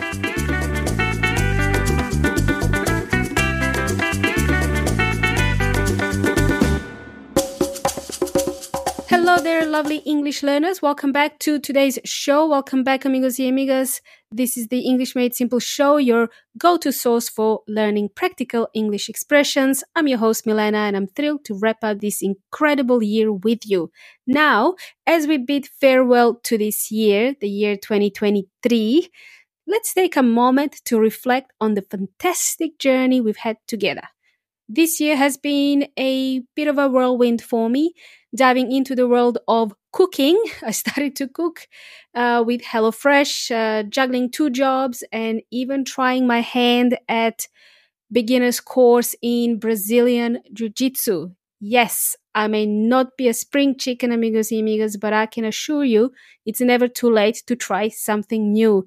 Thank you. Hello there, lovely English learners. Welcome back to today's show. Welcome back, amigos y amigas. This is the English Made Simple show, your go to source for learning practical English expressions. I'm your host, Milena, and I'm thrilled to wrap up this incredible year with you. Now, as we bid farewell to this year, the year 2023, let's take a moment to reflect on the fantastic journey we've had together. This year has been a bit of a whirlwind for me diving into the world of cooking. I started to cook uh, with HelloFresh, uh, juggling two jobs, and even trying my hand at beginner's course in Brazilian Jiu Jitsu. Yes, I may not be a spring chicken, amigos y amigas, but I can assure you it's never too late to try something new.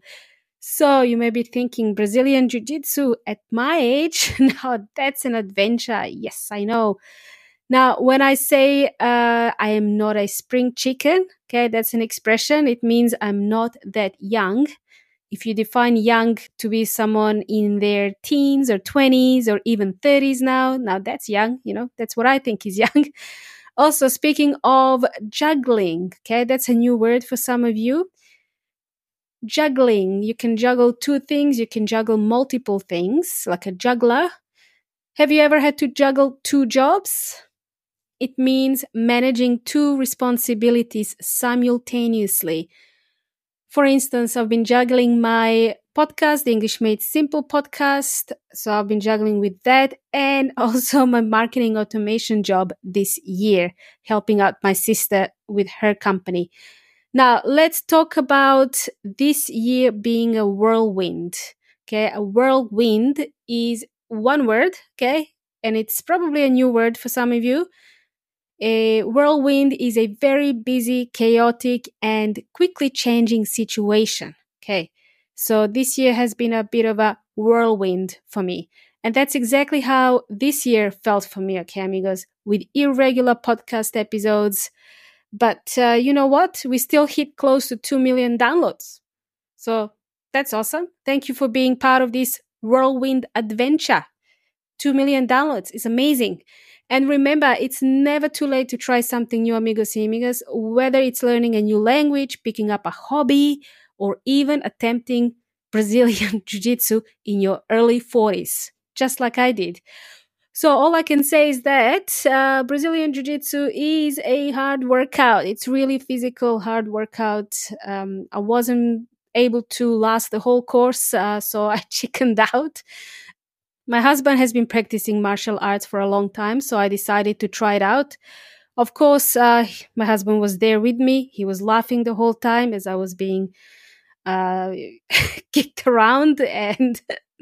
So you may be thinking Brazilian Jiu Jitsu at my age? now that's an adventure. Yes, I know. Now, when I say uh, I am not a spring chicken, okay, that's an expression. It means I'm not that young. If you define young to be someone in their teens or 20s or even 30s now, now that's young, you know, that's what I think is young. also, speaking of juggling, okay, that's a new word for some of you. Juggling, you can juggle two things, you can juggle multiple things, like a juggler. Have you ever had to juggle two jobs? It means managing two responsibilities simultaneously. For instance, I've been juggling my podcast, the English Made Simple podcast. So I've been juggling with that and also my marketing automation job this year, helping out my sister with her company. Now let's talk about this year being a whirlwind. Okay. A whirlwind is one word. Okay. And it's probably a new word for some of you. A whirlwind is a very busy, chaotic, and quickly changing situation. Okay. So this year has been a bit of a whirlwind for me. And that's exactly how this year felt for me, okay, amigos, with irregular podcast episodes. But uh, you know what? We still hit close to 2 million downloads. So that's awesome. Thank you for being part of this whirlwind adventure. 2 million downloads is amazing. And remember, it's never too late to try something new, amigos y amigas, whether it's learning a new language, picking up a hobby, or even attempting Brazilian Jiu Jitsu in your early 40s, just like I did. So, all I can say is that uh, Brazilian Jiu Jitsu is a hard workout. It's really physical, hard workout. Um, I wasn't able to last the whole course, uh, so I chickened out. My husband has been practicing martial arts for a long time, so I decided to try it out. Of course, uh, my husband was there with me. He was laughing the whole time as I was being uh, kicked around and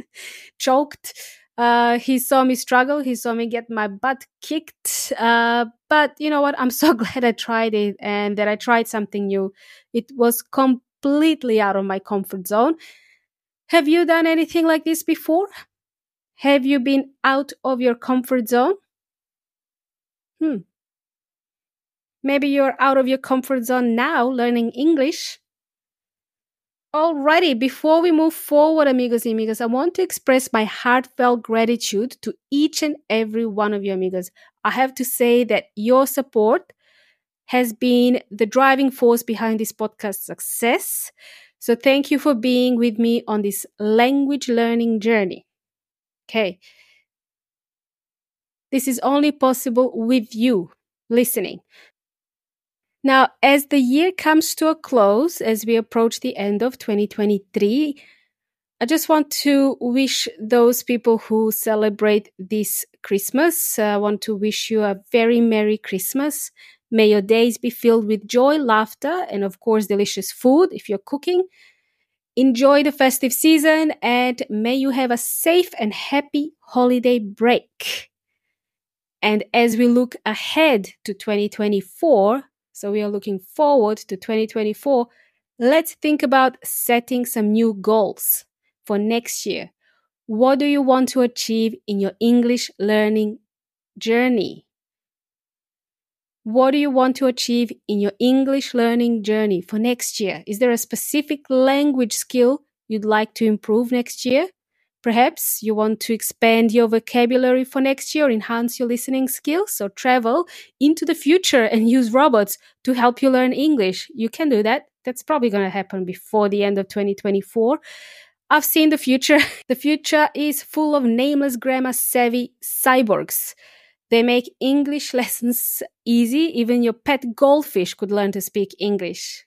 choked. Uh, he saw me struggle. He saw me get my butt kicked. Uh, but you know what? I'm so glad I tried it and that I tried something new. It was completely out of my comfort zone. Have you done anything like this before? Have you been out of your comfort zone? Hmm. Maybe you're out of your comfort zone now learning English. Alrighty, before we move forward, amigos y amigas, I want to express my heartfelt gratitude to each and every one of you, amigos. I have to say that your support has been the driving force behind this podcast success. So thank you for being with me on this language learning journey. Okay. This is only possible with you listening. Now, as the year comes to a close, as we approach the end of 2023, I just want to wish those people who celebrate this Christmas, uh, I want to wish you a very Merry Christmas. May your days be filled with joy, laughter, and of course, delicious food if you're cooking. Enjoy the festive season and may you have a safe and happy holiday break. And as we look ahead to 2024, so we are looking forward to 2024, let's think about setting some new goals for next year. What do you want to achieve in your English learning journey? What do you want to achieve in your English learning journey for next year? Is there a specific language skill you'd like to improve next year? Perhaps you want to expand your vocabulary for next year, enhance your listening skills, or travel into the future and use robots to help you learn English. You can do that. That's probably going to happen before the end of 2024. I've seen the future. The future is full of nameless grammar savvy cyborgs. They make English lessons easy. Even your pet goldfish could learn to speak English.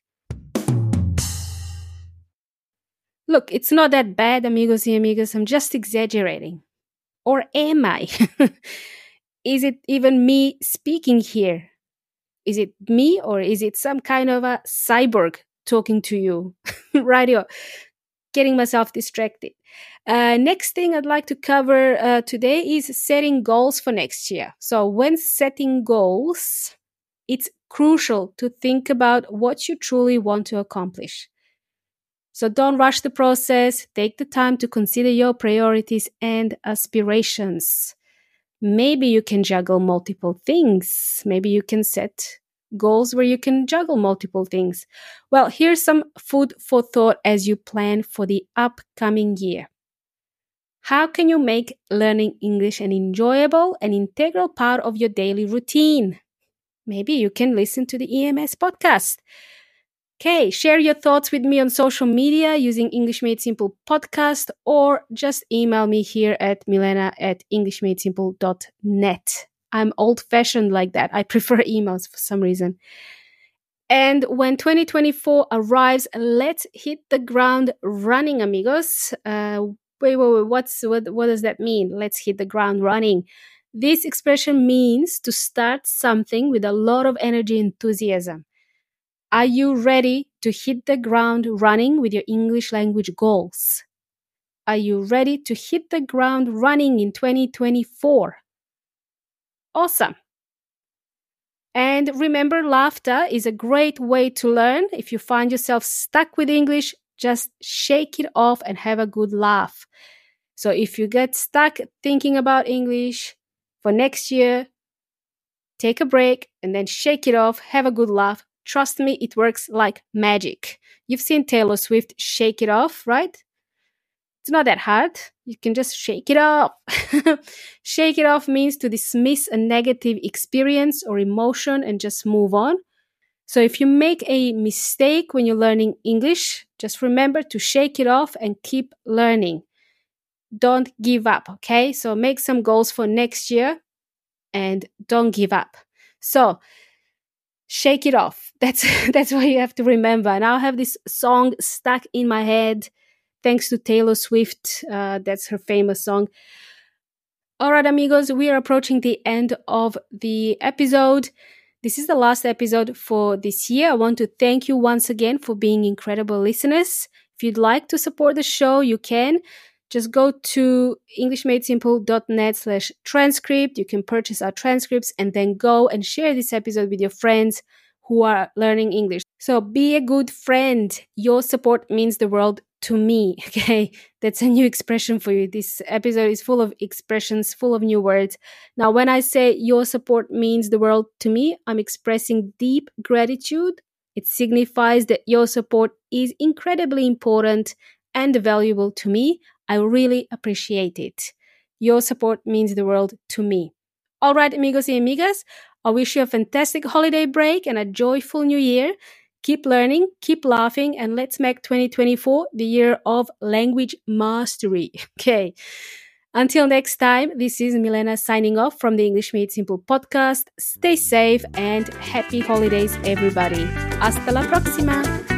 Look, it's not that bad, amigos y amigas. I'm just exaggerating. Or am I? is it even me speaking here? Is it me or is it some kind of a cyborg talking to you? Radio. Getting myself distracted. Uh, next thing I'd like to cover uh, today is setting goals for next year. So, when setting goals, it's crucial to think about what you truly want to accomplish. So, don't rush the process. Take the time to consider your priorities and aspirations. Maybe you can juggle multiple things. Maybe you can set goals where you can juggle multiple things. Well, here's some food for thought as you plan for the upcoming year. How can you make learning English an enjoyable and integral part of your daily routine? Maybe you can listen to the EMS podcast. Okay, share your thoughts with me on social media using English Made Simple podcast or just email me here at milena at englishmadesimple.net. I'm old fashioned like that. I prefer emails for some reason. And when 2024 arrives, let's hit the ground running, amigos. Uh, wait, wait, wait. What's what? What does that mean? Let's hit the ground running. This expression means to start something with a lot of energy enthusiasm. Are you ready to hit the ground running with your English language goals? Are you ready to hit the ground running in 2024? Awesome. And remember, laughter is a great way to learn. If you find yourself stuck with English, just shake it off and have a good laugh. So if you get stuck thinking about English for next year, take a break and then shake it off, have a good laugh. Trust me, it works like magic. You've seen Taylor Swift shake it off, right? It's not that hard. You can just shake it off. shake it off means to dismiss a negative experience or emotion and just move on. So if you make a mistake when you're learning English, just remember to shake it off and keep learning. Don't give up, okay? So make some goals for next year and don't give up. So shake it off. That's that's what you have to remember. And I'll have this song stuck in my head thanks to Taylor Swift. Uh, that's her famous song. All right, amigos, we are approaching the end of the episode. This is the last episode for this year. I want to thank you once again for being incredible listeners. If you'd like to support the show, you can. Just go to englishmadesimple.net slash transcript. You can purchase our transcripts and then go and share this episode with your friends who are learning English. So be a good friend. Your support means the world to me. Okay, that's a new expression for you. This episode is full of expressions, full of new words. Now, when I say your support means the world to me, I'm expressing deep gratitude. It signifies that your support is incredibly important and valuable to me. I really appreciate it. Your support means the world to me. All right, amigos y amigas, I wish you a fantastic holiday break and a joyful new year. Keep learning, keep laughing, and let's make 2024 the year of language mastery. Okay. Until next time, this is Milena signing off from the English Made Simple podcast. Stay safe and happy holidays, everybody. Hasta la próxima.